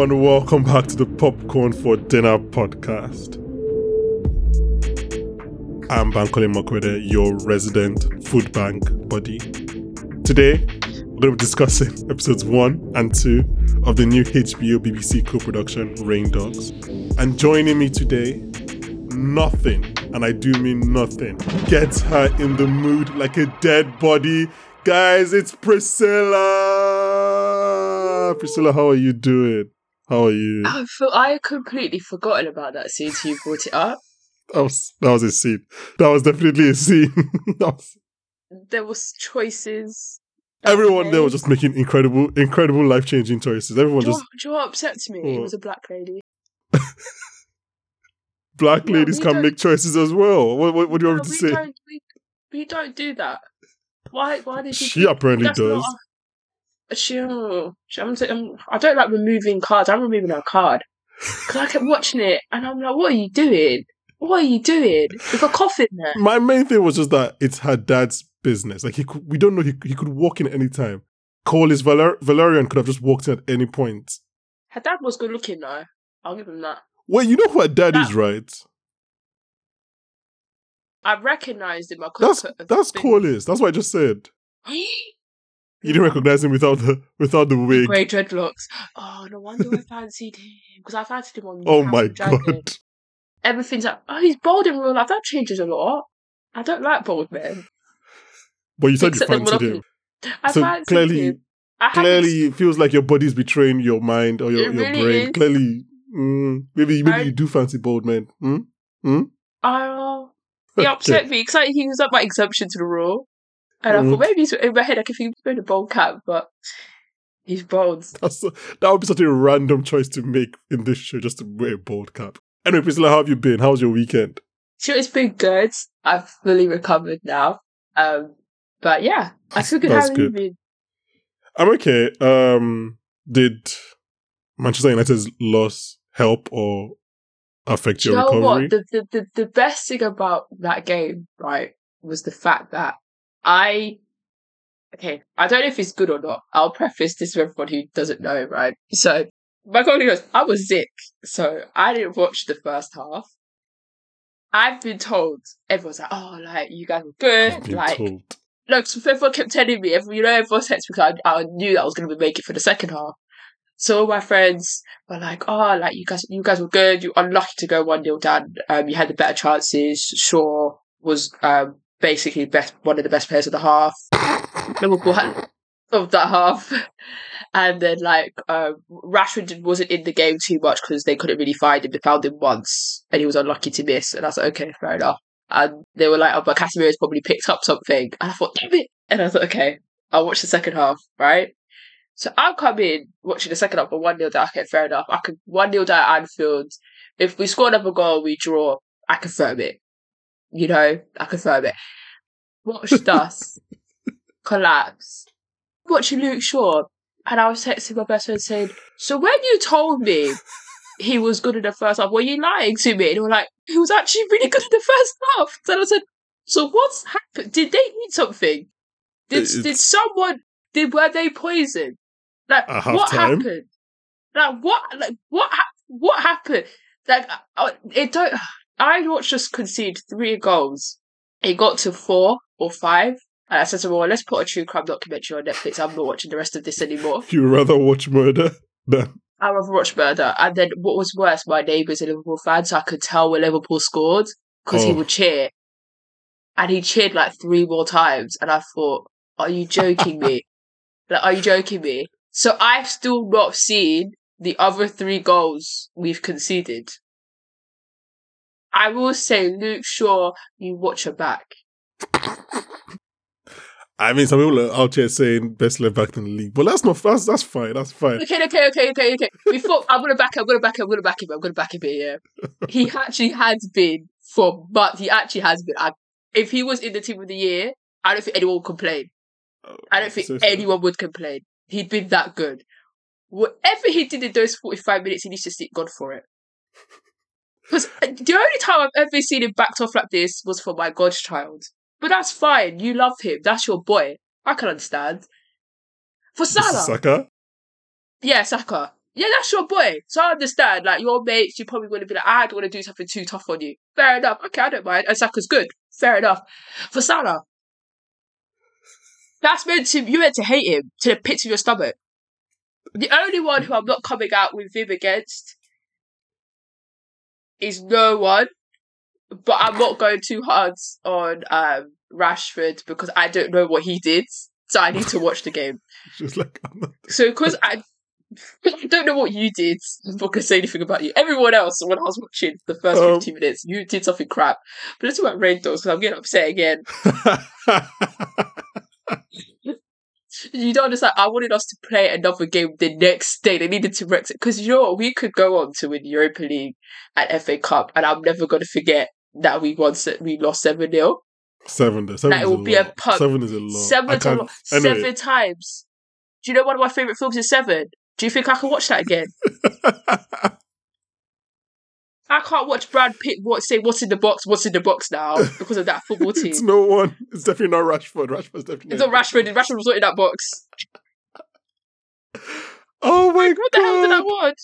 And welcome back to the Popcorn for Dinner podcast. I'm Bankole Makwede, your resident food bank buddy. Today, we're going to be discussing episodes 1 and 2 of the new HBO BBC co production Rain Dogs. And joining me today, nothing, and I do mean nothing, gets her in the mood like a dead body. Guys, it's Priscilla! Priscilla, how are you doing? How are you? I feel I completely forgotten about that scene till you brought it up. That was, that was a scene. That was definitely a scene. Was- There was choices. everyone there was just making incredible, incredible life changing choices. Everyone Do just know, do you know what upset me? It Oh. was a black lady. black No, ladies can make choices as well. What, what, what do you No, want me to say? don't. We, we don't do that. Why? Why did you? She apparently does. Oh, she, I'm, I'm, I don't like removing cards. I'm removing her card because I kept watching it and I'm like, "What are you doing? What are you doing? With a cough in there." My main thing was just that it's her dad's business. Like he could, we don't know. He, he could walk in any time. Call his Valer- Valerian could have just walked in at any point. Her dad was good looking though. I'll give him that. Well, you know who her dad That- is, right? I recognised him. I That's that's. That's what I just said. You didn't recognize him without the without the wig. Grey dreadlocks. Oh, no wonder I fancied him because I fancied him on. Oh House my god! Everything's like, oh, he's bold in real life. That changes a lot. I don't like bold men. But you said you Except the fancied him. I So fancied clearly, him. I clearly, it feels like your body's betraying your mind or your, your brain. is. Clearly, mm, maybe maybe I- you do fancy bold men. Hmm? Oh, he upset me because he was like my exemption to the rule, and I Mhm. thought maybe he's in my head I could think he's a bold cap, but he's bold. That's that would be such a random choice to make in this show, just to wear a bold cap. Anyway, Priscilla, how have you been? How was your weekend? Sure, it's been good. I've fully recovered now. Um, but yeah, I feel good. That's How have good. been? I'm okay. Um, did Manchester United's loss help or affect your you know recovery? what? The, the, the, the best thing about that game, right, was the fact that I. Okay, I don't know if it's good or not. I'll preface this for everyone who doesn't know, right? So, my colleague goes, I was sick, so I didn't watch the first half. I've been told, everyone's like, oh, like, you guys were good. Like, told. no, because everyone kept telling me, every, you know, everyone texted me because I, I knew that I was going to make it for the second half. So all my friends were like, "Oh, like you guys, you guys were good. You are unlucky to go one 0 down. Um, you had the better chances. Shaw was um basically best one of the best players of the half. Liverpool had of that half, and then like um, Rashford wasn't in the game too much because they couldn't really find him. They found him once, and he was unlucky to miss. And I was like, okay, fair enough. And they were like, oh, but Casemiro's probably picked up something. And I thought, damn it. And I thought, okay, I'll watch the second half, right? So I'll come in watching the second half for 1 0 down. Okay, fair enough. I could 1 0 down at Anfield. If we score another goal, we draw. I confirm it. You know, I confirm it. Watched us collapse. Watching Luke Shaw. And I was texting my best friend saying, So when you told me he was good in the first half, were you lying to me? And they were like, He was actually really good in the first half. So I said, So what's happened? Did they eat something? Did, did someone, did were they poisoned? Like, At what happened? Like, what, like, what, hap- what happened? Like, uh, it don't, I watched us concede three goals. It got to four or five. And I said to well, let's put a true crime documentary on Netflix. I'm not watching the rest of this anymore. You rather watch murder than I rather watch murder. And then what was worse, my neighbour's a Liverpool fan, so I could tell when Liverpool scored because he Oh. would cheer. And he cheered like three more times. And I thought, are you joking me? like, are you joking me? So I've still not seen the other three goals we've conceded. I will say, Luke Shaw, you watch her back. I mean, some people are out here saying best left back in the league, but that's not that's that's fine. That's fine. Okay, okay, okay, okay, okay. Before I'm gonna back him, I'm gonna back him, I'm gonna back him, I'm gonna back him here. Yeah. he actually has been for but he actually has been. I, if he was in the team of the year, I don't think anyone would complain. Oh, I don't think So- so- anyone would complain. He'd been that good. Whatever he did in those 45 minutes, he needs to stick God for it. Because uh, the only time I've ever seen him backed off like this was for my godchild. But that's fine. You love him. That's your boy. I can understand. For Salah, Saka. yeah, Saka. Yeah, that's your boy. So I understand. Like your mates, you probably would have be like, I don't want to do something too tough on you. Fair enough. Okay, I don't mind. And Saka's good. Fair enough. For Salah, that's meant to you meant to hate him to the pits of your stomach. The only one who I'm not coming out with him against is no one. But I'm not going too hard on um, Rashford because I don't know what he did. So I need to watch the game. She's like, not. So because I, don't know what you did, I'm not gonna say anything about you. Everyone else, when I was watching the first Um, 15 minutes, you did something crap. But let's talk about Rain Dogs because I'm getting upset again. You don't understand. I wanted us to play another game the next day. They needed to Brexit because you know what? We could go on to win Europa League and FA Cup, and I'm never going to forget that we won. We lost seven 0 seven. Seven Like, it will a be a lot. pub- Seven is a lot. Seven, seven times. Do you know one of my favorite films is Seven? Do you think I can watch that again? I can't watch Brad Pitt what say what's in the box, what's in the box now because of that football team. it's no one. It's definitely not Rashford. Rashford's definitely. It's not Rashford. Rashford was not in that box. Oh my What the hell did I god. want?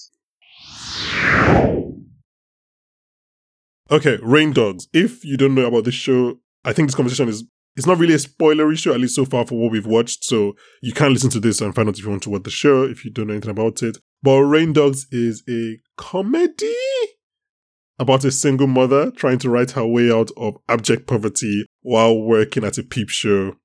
Okay, Rain Dogs. If you don't know about this show, I think this conversation is it's not really a spoilery show, at least so far for what we've watched. So you can listen to this and find out if you want to watch the show if you don't know anything about it. But Rain Dogs is a comedy about a single mother trying to write her way out of abject poverty while working at a peep show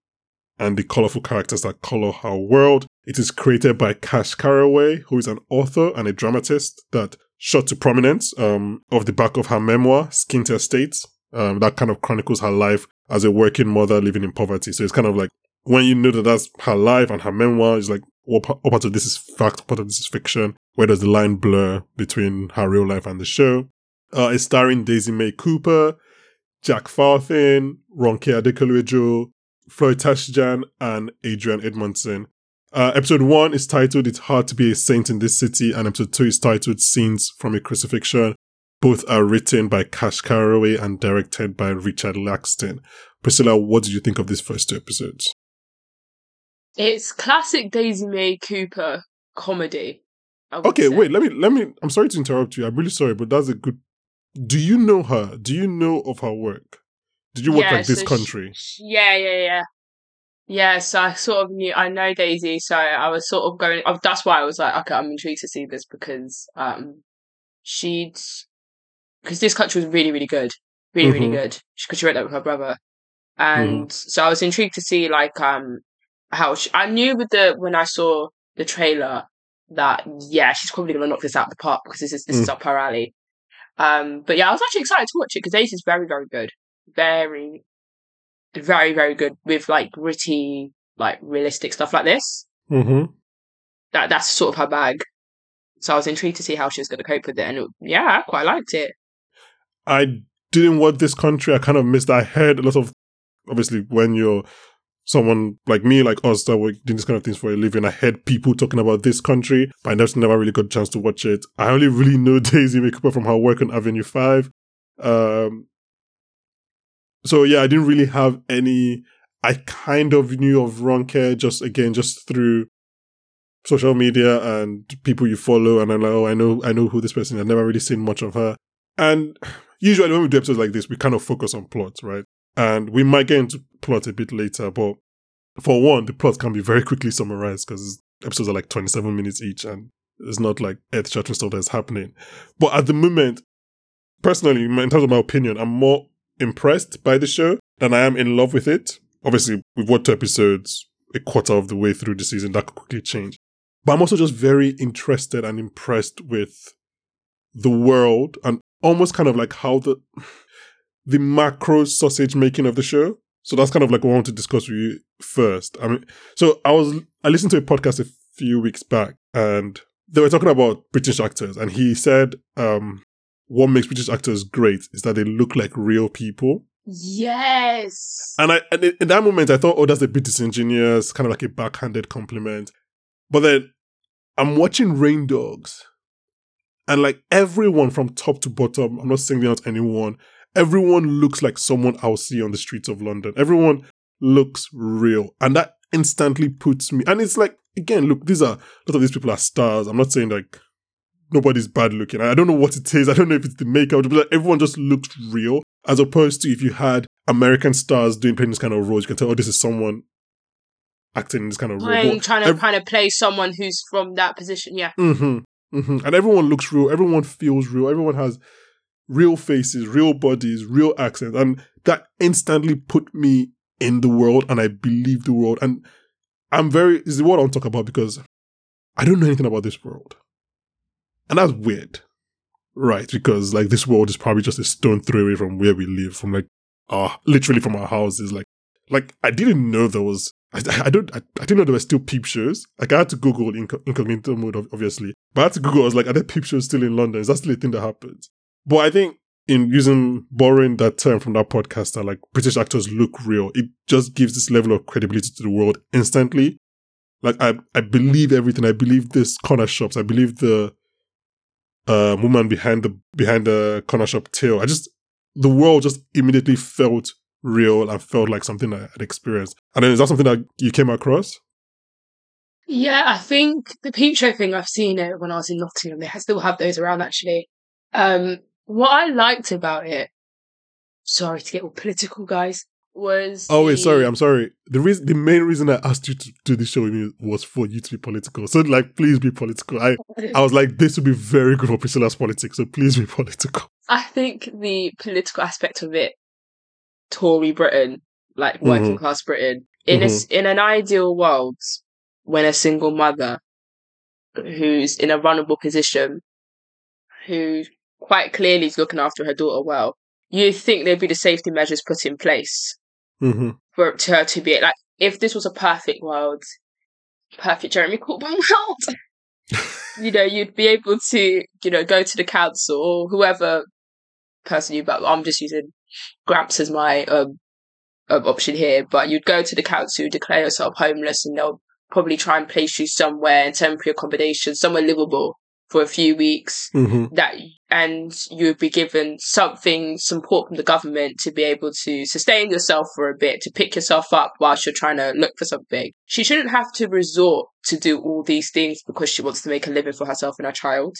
and the colorful characters that color her world. It is created by Cash Carraway, who is an author and a dramatist that shot to prominence um, off the back of her memoir, Skint Estate. Um, that kind of chronicles her life as a working mother living in poverty. So it's kind of like when you know that that's her life and her memoir, it's like what pa- what part of this is fact, what part of this is fiction. Where does the line blur between her real life and the show? Uh, it's starring Daisy May Cooper, Jack Farthing, Ronke Adékoluẹjo, Fleur Tashjian, and Adrian Edmondson. Uh, episode one is titled It's Hard to Be a Saint in This City, and episode two is titled Scenes from a Crucifixion. Both are written by Cash Carraway and directed by Richard Laxton. Priscilla, what did you think of these first two episodes? It's classic Daisy May Cooper comedy. Okay, say. wait, let me let me I'm sorry to interrupt you. I'm really sorry, but that's a good Do you know her? Do you know of her work? Did you work Yeah, like this so country? sh- yeah, yeah, yeah. Yeah, so I sort of knew I know Daisy, so I was sort of going. oh, That's why I was like, okay, I'm intrigued to see this because um, she'd because this country was really, really good, really, really Mhm. good. Because she wrote that with her brother, and so I was intrigued to see like um how she, I knew with the when I saw the trailer that yeah, she's probably gonna knock this out of the park because this is this is up her alley. Um, but yeah, I was actually excited to watch it because Daisy's very, very good, very, very, very good with like gritty, like realistic stuff like this. Mm-hmm. That that's sort of her bag. So I was intrigued to see how she was going to cope with it, and it, yeah, I quite liked it. I didn't watch this country. I kind of missed. I heard a lot of, obviously, when you're someone like me, like us, that were doing this kind of things for a living, I heard people talking about this country, but I never, never really got a chance to watch it. I only really know Daisy May from her work on Avenue 5. Um, so yeah, I didn't really have any, I kind of knew of Ronke just, again, just through social media and people you follow and I'm like, oh, I know, I know who this person is. I've never really seen much of her. And usually when we do episodes like this, we kind of focus on plots, right? And we might get into plot a bit later, but for one, the plot can be very quickly summarized because episodes are like 27 minutes each and it's not like earth shattering stuff that's happening. But at the moment, personally, in terms of my opinion, I'm more impressed by the show than I am in love with it. Obviously, we've watched two episodes a quarter of the way through the season. That could quickly change. But I'm also just very interested and impressed with the world and almost kind of like how the the macro sausage making of the show. So that's kind of like what I want to discuss with you first. I mean, so I was I listened to a podcast a few weeks back and they were talking about British actors and he said um what makes British actors great is that they look like real people. Yes. And I and in in that moment I thought, oh, that's a bit disingenuous, kind of like a backhanded compliment. But then I'm watching Rain Dogs, and like everyone from top to bottom, I'm not singling out anyone. Everyone looks like someone I'll see on the streets of London. Everyone looks real, and that instantly puts me. And it's like again, look, these are a lot of these people are stars. I'm not saying like nobody's bad looking. I don't know what it is. I don't know if it's the makeup, but like, everyone just looks real. As opposed to if you had American stars doing playing this kind of roles, you can tell, oh, this is someone acting in this kind of role. But trying to ev- kind of play someone who's from that position. Yeah. hmm hmm And everyone looks real. Everyone feels real. Everyone has real faces, real bodies, real accents. And that instantly put me in the world and I believe the world. And I'm very, is the word I want to talk about because I don't know anything about this world. And that's weird. Right. Because like this world is probably just a stone throw away from where we live, from like, uh, literally from our houses. Like, like I didn't know there was I, I don't I, I didn't know there were still peep shows. Like I had to Google inco- incognito mode, obviously, but I had to Google. I was like, are there peep shows still in London? Is that still a thing that happens? But I think in using borrowing that term from that podcaster, like British actors look real. It just gives this level of credibility to the world instantly. Like I I believe everything. I believe this corner shops. I believe the uh, woman behind the behind the corner shop tail. I just the world just immediately felt real and felt like something I had experienced. And then is that something that you came across? Yeah, I think the peep show thing I've seen it when I was in Nottingham. They still have those around actually. Um, what I liked about it, sorry to get all political, guys, was Oh wait, the- sorry, I'm sorry. The reason, the main reason I asked you to do this show with me was for you to be political. So like, please be political. I, I was like, this would be very good for Priscilla's politics. So please be political. I think the political aspect of it, Tory Britain, like working Mhm. class Britain, in a s in an ideal world, when a single mother who's in a vulnerable position, who quite clearly is looking after her daughter well, you think there'd be the safety measures put in place hmm for to her to be like if this was a perfect world, perfect Jeremy Corbyn world. you know, you'd be able to, you know, go to the council or whoever person you. But I'm just using Gramps as my um, um option here. But you'd go to the council, declare yourself homeless, and they'll probably try and place you somewhere in temporary accommodation, somewhere livable for a few weeks hmm that and you would be given something support from the government to be able to sustain yourself for a bit to pick yourself up whilst you're trying to look for something. She shouldn't have to resort to do all these things because she wants to make a living for herself and her child.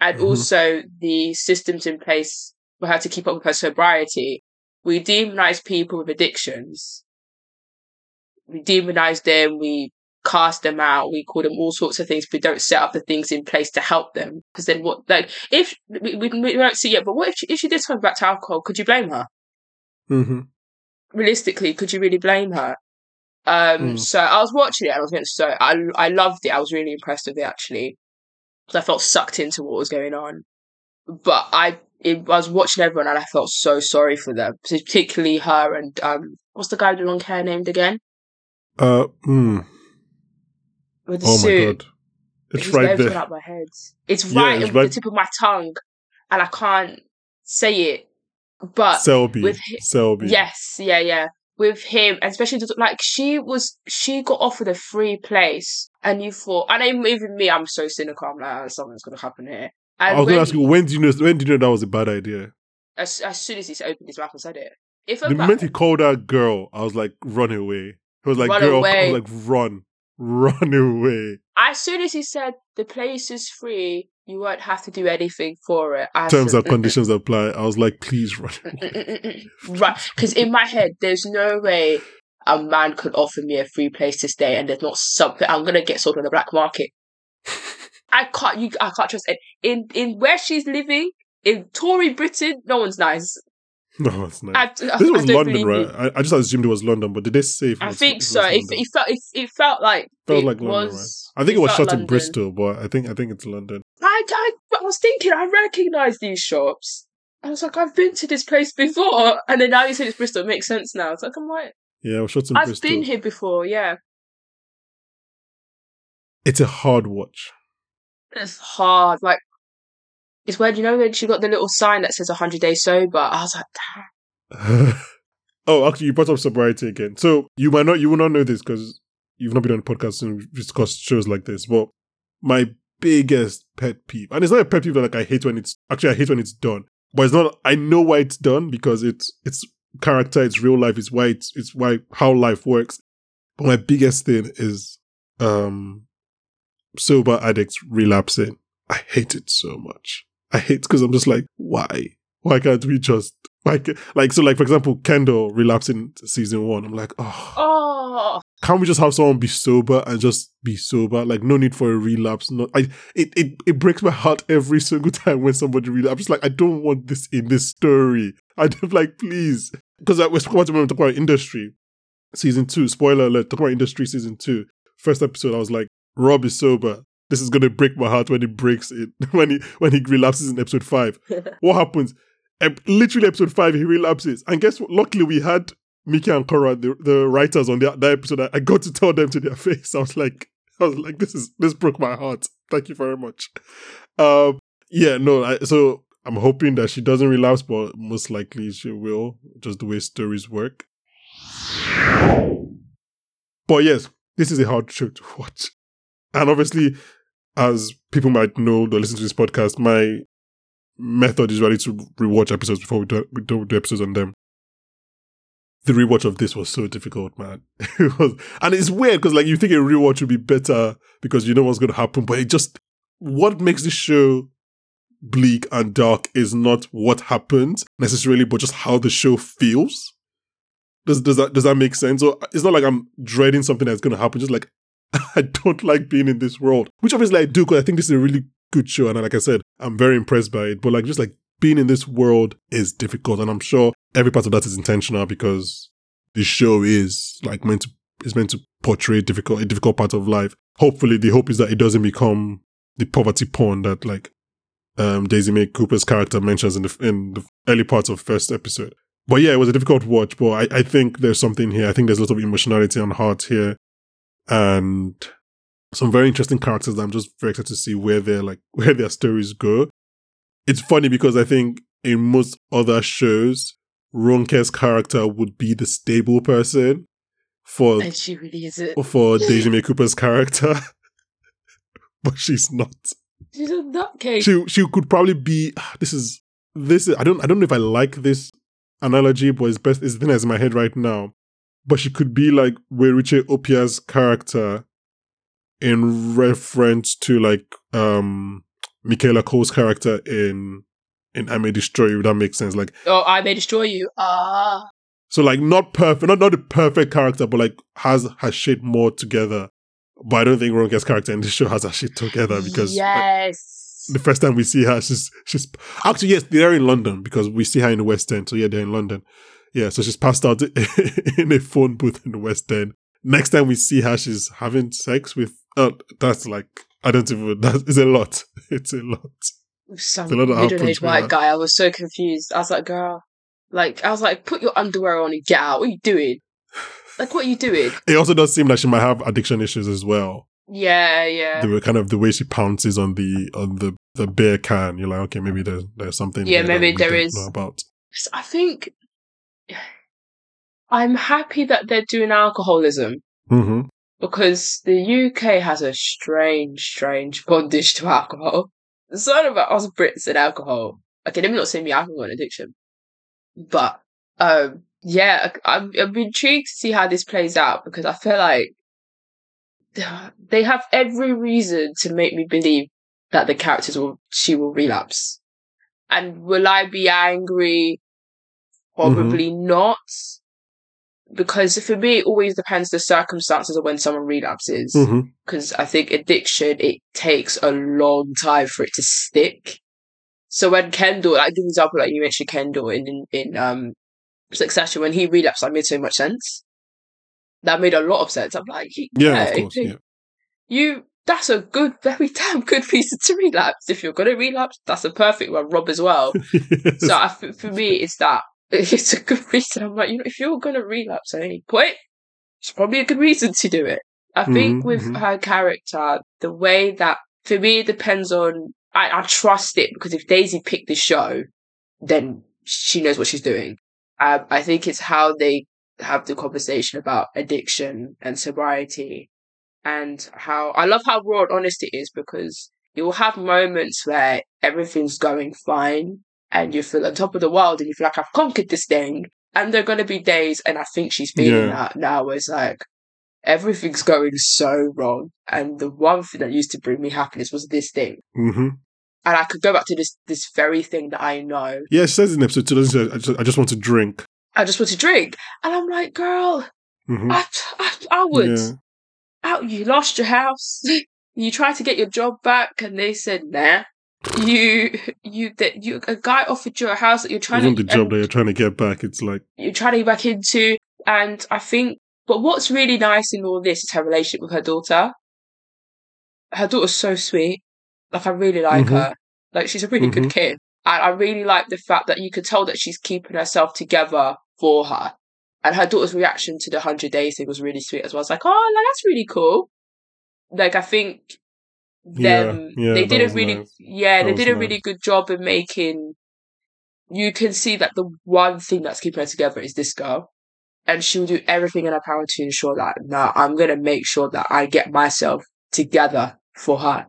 And Mhm. also the systems in place for her to keep up with her sobriety. We demonize people with addictions. We demonize them. We cast them out. We call them all sorts of things. We don't set up the things in place to help them. Because then what? Like if we, we, we won't see it, but what if she, if she did turn back to alcohol? Could you blame her? Mm-hmm. Realistically, could you really blame her? Um, Mm. so I was watching it and I was going to so I I loved it. I was really impressed with it actually. 'Cause I felt sucked into what was going on. But I it, I was watching everyone and I felt so sorry for them, so particularly her and um what's the guy with the long hair named again Uh, mm. With the Oh my suit. god, it's right there. out my head. It's Yeah, right it's on right- the tip of my tongue, and I can't say it. But Selby, with hi- Selby. yes, yeah, yeah. With him, especially like she was, she got offered a free place, and you thought, and even even me, I'm so cynical. I'm like, oh, something's gonna happen here. And I was gonna ask you when do you know when do you know that was a bad idea? as, as soon as he opened his mouth and said it, if The moment he called that girl, I was like, run away. He was like, Run girl, away. I was like, run, run away. as soon as he said the place is free, you won't have to do anything for it. I Terms said, and conditions apply. I was like, please run. away. right because in my head there's no way a man could offer me a free place to stay and there's not something i'm gonna get sold on the black market i can't you i can't trust it in in where she's living in tory britain no one's nice No, it's not. I, I, this was London, right? I, I just assumed it was London, but did they say? If it I was- think it so. It, it felt it, it felt like Felt it like London, was. I think it was shot in Bristol, but I think I think it's London. I, I, I was thinking I recognise these shops. I was like, I've been to this place before, and then now you say it's Bristol. It makes sense now. It's like I'm right. Yeah, was shot in I've Bristol. been here before. Yeah, It's a hard watch. it's hard. Like it's where you know when she got the little sign that says 100 days sober. I was like, damn. oh, actually, you brought up sobriety again. So you might not, you will not know this because you've not been on a podcast and discussed shows like this. But my biggest pet peeve, and it's not a pet peeve that like I hate when it's actually I hate when it's done, but it's not. I know why it's done because it's it's character, it's real life, it's why it's it's why how life works. But my biggest thing is um sober addicts relapsing. I hate it so much. I hate because I'm just like, why? Why can't we just like like so like for example, Kendall relapsing season one. I'm like, oh, Oh, can't we just have someone be sober and just be sober? Like no need for a relapse. No, I it it, it breaks my heart every single time when somebody relapses. I'm just like, I don't want this in this story. I don't like please because I was about to talk about industry season two. Spoiler alert: talking about industry season two. First episode, I was like, Rob is sober. This is gonna break my heart when he breaks it when he when he relapses in episode five. what happens? Literally episode five, he relapses, and guess what? Luckily, we had Mickey and Cora, the, the writers on the, that episode. I, I got to tell them to their face. I was like, I was like, this is this broke my heart. Thank you very much. Um, yeah, no. I, so I'm hoping that she doesn't relapse, but most likely she will, just the way stories work. But yes, this is a hard show to watch. And obviously, as people might know that listen to this podcast, my method is ready to rewatch episodes before we do, we do episodes on them. The rewatch of this was so difficult, man. it was, and it's weird because like you think a rewatch would be better because you know what's going to happen, but it just what makes this show bleak and dark is not what happens necessarily, but just how the show feels. Does does that does that make sense? Or it's not like I'm dreading something that's going to happen. Just like I don't like being in this world, which obviously I do because I think this is a really good show, and like I said, I'm very impressed by it. But like just like being in this world is difficult, and I'm sure every part of that is intentional because the show is like meant to is meant to portray difficult a difficult part of life. Hopefully, the hope is that it doesn't become the poverty porn that like um, Daisy May Cooper's character mentions in the in the early parts of first episode. But yeah, it was a difficult watch, but I, I think there's something here. I think there's a lot of emotionality and heart here. And some very interesting characters that I'm just very excited to see where their like where their stories go. It's funny because I think in most other shows, Ronke's character would be the stable person for and she really isn't. for Daisy May Cooper's character. but she's not. She's a nutcase. She she could probably be this is this is I don't I don't know if I like this analogy, but it's best it's the thing that's in my head right now. But she could be like Weruche Opia's character in reference to like um Michaela Coel's character in in I May Destroy You, that makes sense. Like oh, I may destroy you. Ah, so like not perfect not not the perfect character, but like has has shit more together. But I don't think Ronke's character in this show has her shit together because like, yes. the first time we see her, she's she's actually yes, they're in London because we see her in the West End. So yeah, they're in London. Yeah, so she's passed out in a phone booth in the West End. Next time we see her, she's having sex with. Oh, that's like I don't even. That is a lot. It's a lot. Some It's a lot of middle-aged white guy. I was so confused. I was like, girl, like I was like, put your underwear on and get out. What are you doing? Like, what are you doing? It also does seem like she might have addiction issues as well. Yeah, yeah. The kind of the way she pounces on the on the the beer can. You're like, okay, maybe there's there's something. Yeah, maybe there is. there don't is. know about. I think I'm happy that they're doing alcoholism hmm because the UK has a strange, strange bondage to alcohol. Not about us Brits and alcohol. Okay, let me not say me alcohol addiction, but um, yeah, I'm, I'm intrigued to see how this plays out because I feel like they have every reason to make me believe that the characters will she will relapse. And will I be angry? Probably not. Because for me, it always depends the circumstances of when someone relapses. Because I think addiction, it takes a long time for it to stick. So when Kendall, like the example, like you mentioned Kendall in, in, in um Succession, when he relapsed, that made so much sense. That made a lot of sense. I'm like, Yeah, of course. Yeah. you that's a good, very damn good reason to relapse. If you're gonna relapse, that's a perfect one. Rob as well. So I, for me, it's that it's a good reason. I'm like, you know, if you're gonna relapse at any point, it's probably a good reason to do it. I think Mhm, with mhm. her character, the way that for me it depends on. I, I trust it because if Daisy picked the show, then she knows what she's doing. Um, I think it's how they have the conversation about addiction and sobriety, and how I love how raw and honest it is because you will have moments where everything's going fine and you feel on top of the world and you feel like I've conquered this thing. And there are going to be days, and I think she's feeling Yeah. that now, where it's like everything's going so wrong. And the one thing that used to bring me happiness was this thing. hmm and I could go back to this this very thing that I know. Yeah, she says in episode two, doesn't she? I just, I just want to drink. I just want to drink, and I'm like, girl, Mhm. I, I, I would. Yeah. Out, you lost your house. you tried to get your job back, and they said nah. You, you, that you, a guy offered you a house that you're trying to, the job that you're trying to get back, it's like, you're trying to get back into. And I think, but what's really nice in all this is her relationship with her daughter. Her daughter's so sweet. Like I really like Mhm. her. Like she's a really Mhm. good kid. And I really like the fact that you could tell that she's keeping herself together for her. And her daughter's reaction to the hundred days thing was really sweet as well. I was like, oh, like, that's really cool. Like I think them yeah, they did a really nice. yeah, That they did a nice. really good job in making you can see that the one thing that's keeping her together is this girl. And she will do everything in her power to ensure that now I'm gonna make sure that I get myself together for her.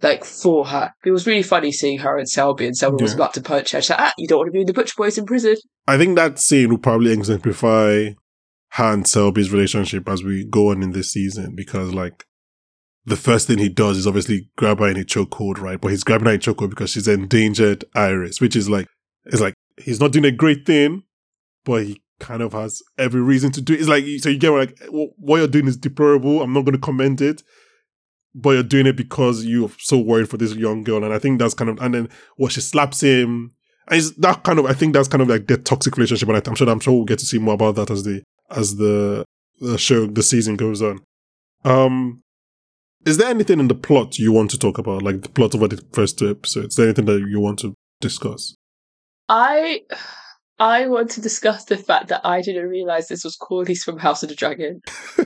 Like for her. It was really funny seeing her and Selby and Selby was about to punch her. She's like, ah, you don't want to be with the Butcher Boys in prison. I think that scene will probably exemplify her and Selby's relationship as we go on in this season because, like, the first thing he does is obviously grab her in a chokehold, right? But he's grabbing her in chokehold because she's endangered Iris, which is like, it's like he's not doing a great thing, but he kind of has every reason to do it. It's like, so you get like, what you're doing is deplorable. I'm not going to commend it. But you're doing it because you're so worried for this young girl. And I think that's kind of, and then what she slaps him, and it's that kind of, I think that's kind of like their toxic relationship. And I'm sure, I'm sure we'll get to see more about that as the, as the, the show, the season goes on. Um, is there anything in the plot you want to talk about? Like the plot over the first two episodes? Is there anything that you want to discuss? I I want to discuss the fact that I didn't realise this was Corlys from House of the Dragon.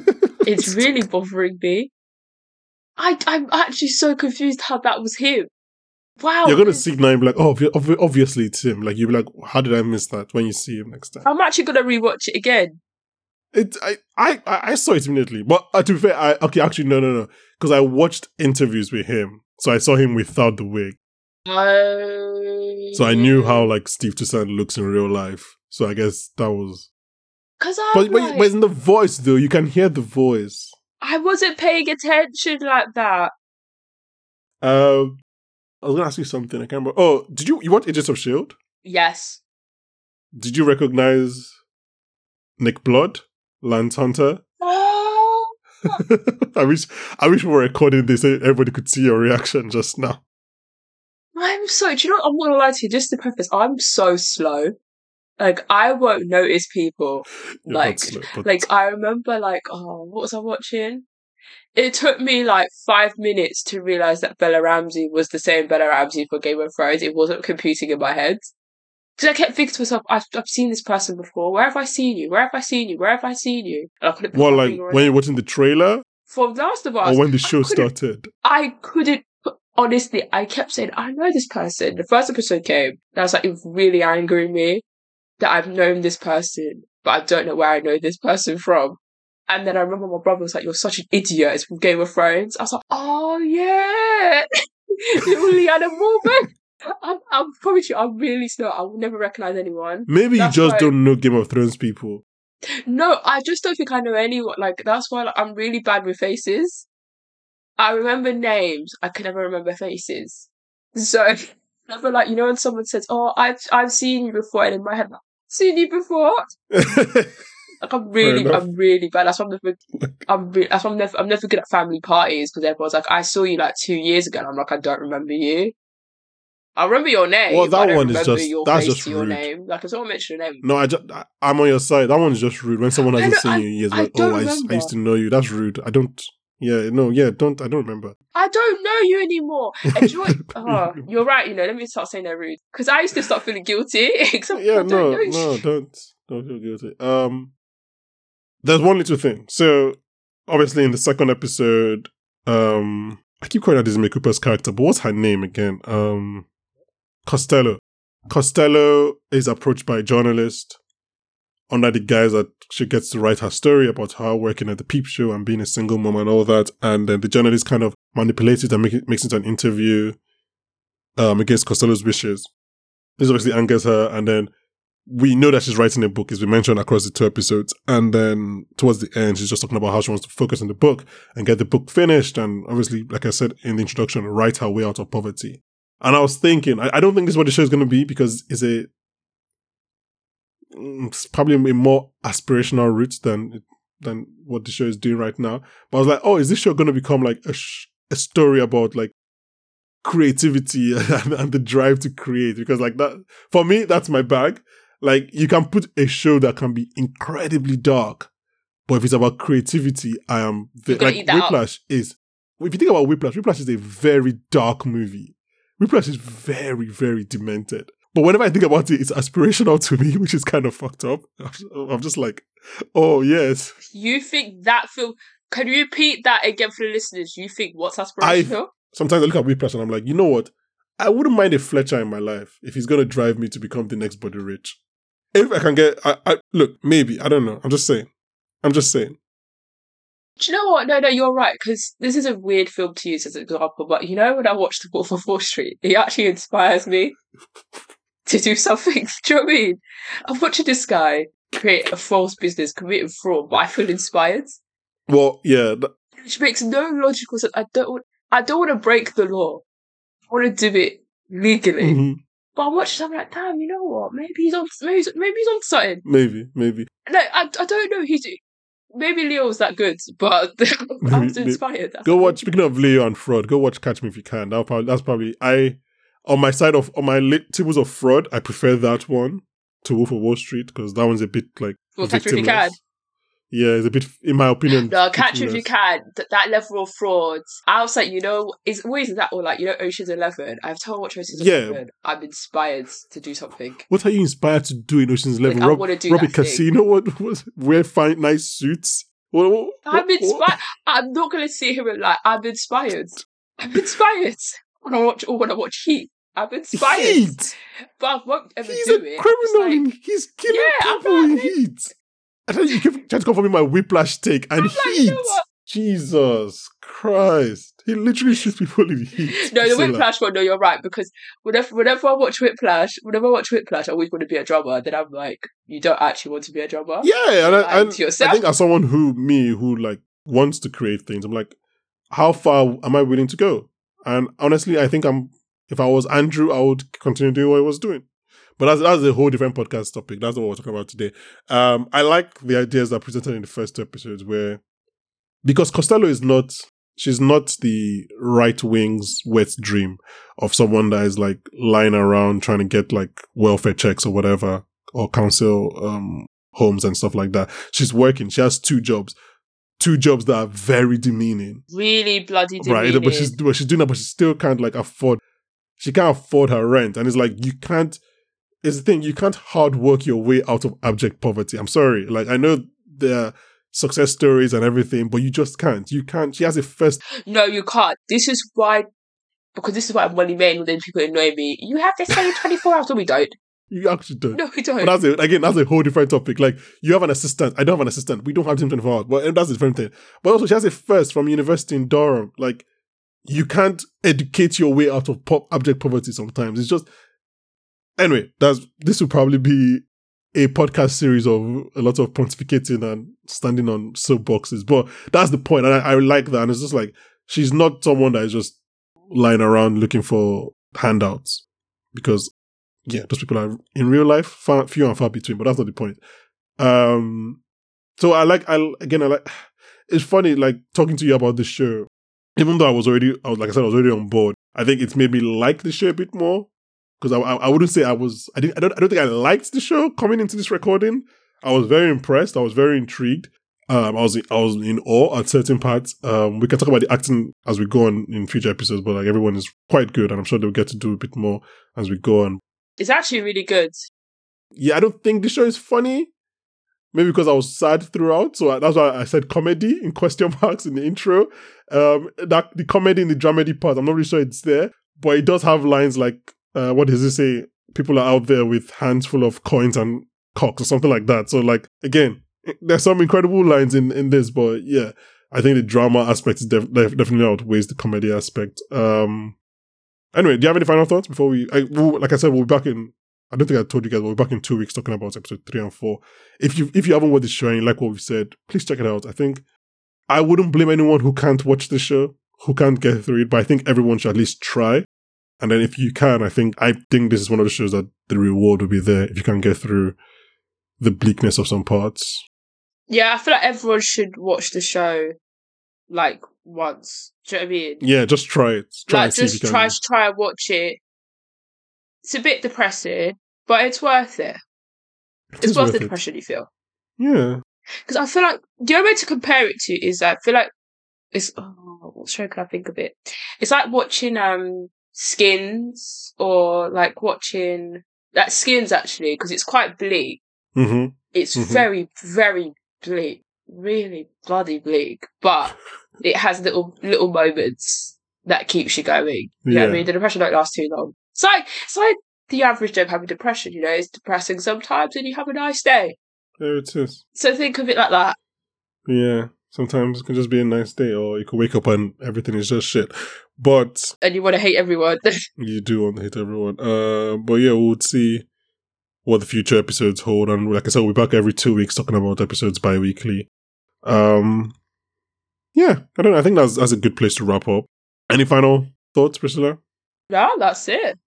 It's really bothering me. I I'm actually so confused how that was him. Wow. You're gonna see it now and be like, oh, obvi- obvi- obviously it's him. Like you'll be like, how did I miss that? When you see him next time, I'm actually gonna rewatch it again. It I I I I saw it immediately. But uh, to be fair, I okay, actually no no no, because I watched interviews with him, so I saw him without the wig, Oh. so I knew how like Steve Toussaint looks in real life. So I guess that was. Because I But but, like, but in the voice though, you can hear the voice. I wasn't paying attention like that. Um, I was gonna ask you something. I can't remember. Oh, did you you watch Agents of Shield? Yes. Did you recognize Nick Blood, Lance Hunter? Oh. I wish I wish we were recording this so everybody could see your reaction just now. I'm so. Do you know? What? I'm not gonna lie to you. Just to preface, I'm so slow. Like I won't notice people. You're Like- slow, but Like I remember, like oh, what was I watching? It took me like five minutes to realize that Bella Ramsey was the same Bella Ramsey for Game of Thrones. It wasn't computing in my head. Because I kept thinking to myself, I've, I've seen this person before. Where have I seen you? Where have I seen you? Where have I seen you? And I couldn't well, like when you're watching the trailer for Last of Us, or when the show couldn't- started. I couldn't. Honestly, I kept saying, I know this person. The first episode came, and I was like, it really angering me that I've known this person, but I don't know where I know this person from. And then I remember my brother was like, You're such an idiot. It's from Game of Thrones. I was like, Oh, yeah. Little Lyanna I'm, I promise you, I'm really slow. I will never recognize anyone. Maybe you just why- don't know Game of Thrones people. No, I just don't think I know anyone. Like that's why like, I'm really bad with faces. I remember names, I can never remember faces. So never like you know when someone says, "Oh, I've I've seen you before," and in my head, like, "Seen you before?" Like I'm really. I'm really bad. That's why I'm never, I'm re- that's why I'm never, I'm never good at family parties because everyone's like, "I saw you like two years ago," and I'm like, "I don't remember you." I remember your name. Well, I that one is just- your that's face just rude. name. Like if someone mentioned your name, no, I just I'm on your side. That one's just rude. When someone hasn't seen you in years, I like, oh, I, used- I used to know you. That's rude. I don't. Yeah, no, yeah, don't. I don't remember. I don't know you anymore. Do oh, you're right. You know, let me start saying they're rude because I used to start feeling guilty. Except yeah, I don't no, no, don't don't feel guilty. Um, there's one little thing. So obviously in the second episode, um, I keep calling her Daisy May Cooper's character, but what's her name again? Um, Costello. Costello is approached by a journalist under the guise that she gets to write her story about her working at the Peep Show and being a single mom and all that, and then the journalist kind of manipulates it and make it, makes it an interview um, against Costello's wishes. This obviously angers her, and then we know that she's writing a book, as we mentioned across the two episodes. And then towards the end, she's just talking about how she wants to focus on the book and get the book finished. And obviously, like I said in the introduction, write her way out of poverty. And I was thinking, I, I don't think this is what the show is going to be because it's a mm, it's probably a more aspirational route than than what the show is doing right now. But I was like, oh, is this show going to become like a, sh- a story about like creativity and, and the drive to create? Because like that, for me, that's my bag. Like you can put a show that can be incredibly dark, but if it's about creativity, I am ve- like that up. Whiplash is. If you think about Whiplash, Whiplash is a very dark movie. Whiplash is very, very demented. But whenever I think about it, it's aspirational to me, which is kind of fucked up. I'm just like, oh yes, You think that film? Can you repeat that again for the listeners? You think what's aspirational? I, sometimes I look at Whiplash and I'm like, you know what? I wouldn't mind a Fletcher in my life if he's gonna drive me to become the next Buddy Rich. If I can get, I, I look maybe I don't know. I'm just saying. I'm just saying. Do you know what? No, no, you're right. Because this is a weird film to use as an example. But you know, when I watch The Wolf of Wall Street, it actually inspires me to do something. Do you know what I mean? I'm watching this guy create a false business, committing fraud, but I feel inspired. Well, yeah, th- Which makes no logical sense. I don't. want- I don't want to break the law. I want to do it legally. mhm, But I watched. I'm like, damn. You know what? Maybe he's on. Maybe he's, maybe he's on something. maybe, maybe. No, I, I don't know. He's maybe Leo's that good, but I was Maybe- inspired. Go watch. Speaking of Leo and fraud, go watch Catch Me If You Can. That'll probably, that's probably I on my side of on my lit tables of fraud. I prefer that one to Wolf of Wall Street because that one's a bit like Well, catch me if you can. Yeah, it's a bit, in my opinion. No, catch if you can. Th- that level of fraud. I was like, you know, it's always that or like, you know, Ocean's Eleven. I've told watch Ocean's Yeah. Eleven. I'm inspired to do something. What are you inspired to do in Ocean's Eleven? Like, I Rob, wanna do rob a that thing. casino? What, what? Wear fine, nice suits? What, what, I'm what- inspired. I'm not gonna sit here and like, I'm inspired. I'm inspired. When I watch or when I watch Heat, I'm inspired. Heat. But I won't ever He's do a it. Criminal. like- he's killing Yeah, people in like- Heat. I thought you kept trying to come for me my whiplash take and like, Heat. know? Jesus Christ. He literally shoots people in Heat. No, the. Whiplash one. No, you're right because whenever whenever I watch Whiplash, whenever I watch Whiplash, I always want to be a drummer. Then I'm like, you don't actually want to be a drummer. Yeah, and, I, and. I think as someone who, me, who like wants to create things, I'm like, how far am I willing to go? And honestly, I think I'm, if I was Andrew, I would continue doing what I was doing. But that's, that's a whole different podcast topic. That's not what we're talking about today. Um, I like the ideas that are presented in the first two episodes where, because Costello is not, she's not the right wing's wet dream of someone that is like lying around trying to get like welfare checks or whatever, or council, um, homes and stuff like that. She's working. She has two jobs, two jobs that are very demeaning, Really bloody right? But she's but she's doing that, but she still can't like afford. She can't afford her rent, and it's like you can't. It's the thing you can't hard work your way out of abject poverty. I'm sorry, like I know there are success stories and everything, but you just can't. You can't. She has a first. No, you can't. This is why, because this is why I'm money man. When then people annoy me, you have to stay 24 hours. or we don't. You actually don't. No, we don't. But that's a, again, that's a whole different topic. Like you have an assistant. I don't have an assistant. We don't have him 24 hours. But that's a different thing. But also, she has a first from university in Durham. Like you can't educate your way out of po- abject poverty. Sometimes it's just anyway. That's this will probably be a podcast series of a lot of pontificating and standing on soapboxes. But that's the point, and I, I like that. And it's just like she's not someone that is just lying around looking for handouts because yeah, those people are in real life far, few and far between, but that's not the point. Um, so I like, I again, I like. It's funny, like talking to you about this show. Even though I was already, I was like I said, I was already on board. I think it's made me like the show a bit more because I, I, I wouldn't say I was. I didn't. I don't. I don't think I liked the show coming into this recording. I was very impressed. I was very intrigued. Um, I was I was in awe at certain parts. Um, we can talk about the acting as we go on in future episodes, but like everyone is quite good, and I'm sure they'll get to do a bit more as we go on. It's actually really good. Yeah, I don't think the show is funny. Maybe because I was sad throughout, so that's why I said comedy in question marks in the intro. Um, that the comedy in the dramedy part, I'm not really sure it's there, but it does have lines like, uh, "What does it say? People are out there with hands full of coins and cocks or something like that." So, like again, there's some incredible lines in in this, but yeah, I think the drama aspect is def- def- definitely outweighs the comedy aspect. Um, anyway, do you have any final thoughts before we? I, we'll, like I said, we'll be back in I don't think I told you guys, we'll be back in two weeks talking about episode three and four. If you if you haven't watched the show and you like what we've said, please check it out. I think I wouldn't blame anyone who can't watch the show, who can't get through it, but I think everyone should at least try. And then if you can, I think I think this is one of the shows that the reward will be there if you can get through the bleakness of some parts. Yeah, I feel like everyone should watch the show like once. Do you know what I mean? Yeah, just try it. Try like and see if just try can. to try and watch it. It's a bit depressing, but it's worth it. It It's is worth the it. depression you feel. Yeah. Because I feel like the only way to compare it to is I feel like it's oh, what show can I think of it? It's like watching um Skins or like watching like Skins actually because it's quite bleak. hmm It's Mhm. very very bleak, really bloody bleak, but it has little little moments that keeps you going. You know what I mean? The depression don't last too long. It's like it's like the average Joe having depression. You know, it's depressing sometimes, and you have a nice day. There it is. So think of it like that. Yeah. Sometimes it can just be a nice day, or you can wake up and everything is just shit. But and you want to hate everyone. you do want to hate everyone. Uh, but yeah, we'll see what the future episodes hold. And like I said, we're back every two weeks talking about episodes bi weekly. Um, yeah, I don't know. I think that's, that's a good place to wrap up. Any final thoughts, Priscilla? no, that's it.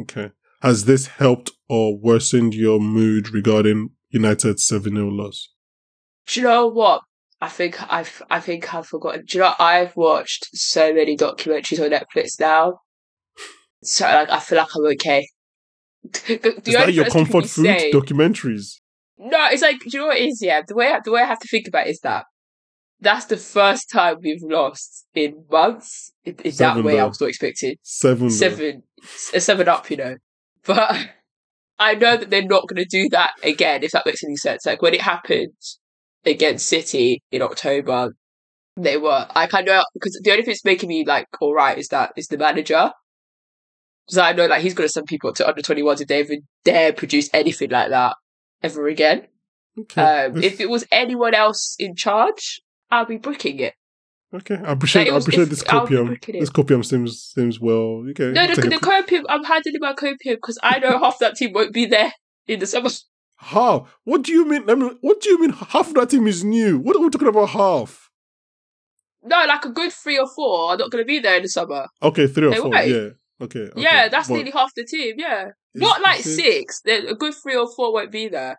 Okay. Has this helped or worsened your mood regarding United's 7 0 loss? Do you know what? I think I've I think I've forgotten. Do you know I've watched so many documentaries on Netflix now, so like I feel like I'm okay. The Is that your comfort food? say- Documentaries? no, it's like do you know what it is? Yeah, the way the way I have to think about it is that that's the first time we've lost in months. In, in that Seven, way, I though. was not expecting. 7 seven, a uh, seven up, you know. But I know that they're not going to do that again, if that makes any sense. Like when it happened against City in October, they were like I know because the only thing that's making me like all right is that is the manager. Because I know like he's going to send people to under twenty ones if they even dare produce anything like that ever again. Okay. Um, if it was anyone else in charge, I'll be bricking it. Okay, I appreciate. Like, it I appreciate if- this copium. This copium seems seems well. Okay, No, I'll the, the copium. I'm handing my copium because I know half that team won't be there in the summer. How? What do you mean? I mean, what do you mean? Half of that team is new. What are we talking about? Half? No, like a good three or four are not going to be there in the summer. Okay, three or They four. won't. Yeah. Okay. okay. yeah, that's But nearly half the team. Yeah, not like six. A good three or four won't be there.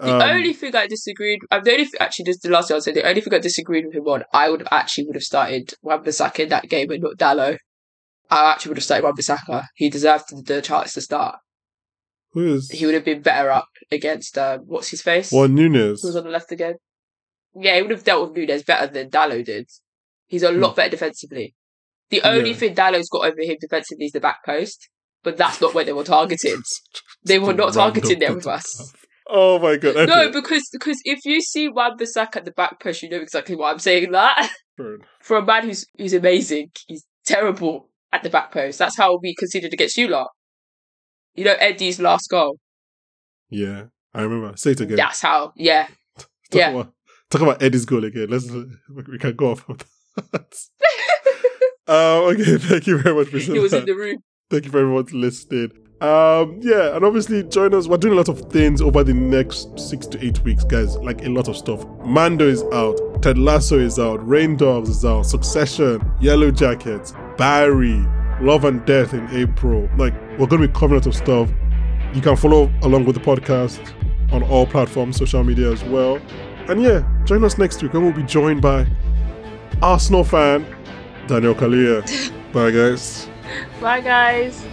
The um, only thing I disagreed, um, the only thing, actually, the last thing I'll say, the only thing I disagreed with him on, I would have actually would have started Wan-Bissaka in that game and not Dalot. I actually would have started Wan-Bissaka. He deserved the, the chance to start. Who is? He would have been better up against um, what's his face? Well, Who Núñez. was on the left again? Yeah, he would have dealt with Núñez better than Dalot did. He's a lot better defensively. The only Yeah. thing Dalot's got over him defensively is the back post, but that's not where they were targeted. They were not targeting there with us. Oh my god. Okay. No, because because if you see Wan Bissaka at the back post, you know exactly why I'm saying that. For a man who's who's amazing, he's terrible at the back post. That's how we conceded against you lot. You know Eddie's last goal. Yeah, I remember. Say it again. That's how. Yeah, Talk yeah. About, talk about Eddie's goal again. Let's we can go off of that. um, okay, thank you very much, Priscilla. he was in the room. Thank you for everyone listening. Um, yeah, and obviously join us. We're doing a lot of things over the next six to eight weeks, guys. Like a lot of stuff. Mando is out, Ted Lasso is out, Rain Dogs is out, Succession, Yellowjackets, Barry, Love and Death in April. Like we're gonna be covering a lot of stuff. You can follow along with the podcast on all platforms, social media as well. And yeah, join us next week and we'll be joined by Arsenal fan Daniel Kalia. Bye guys. Bye, guys.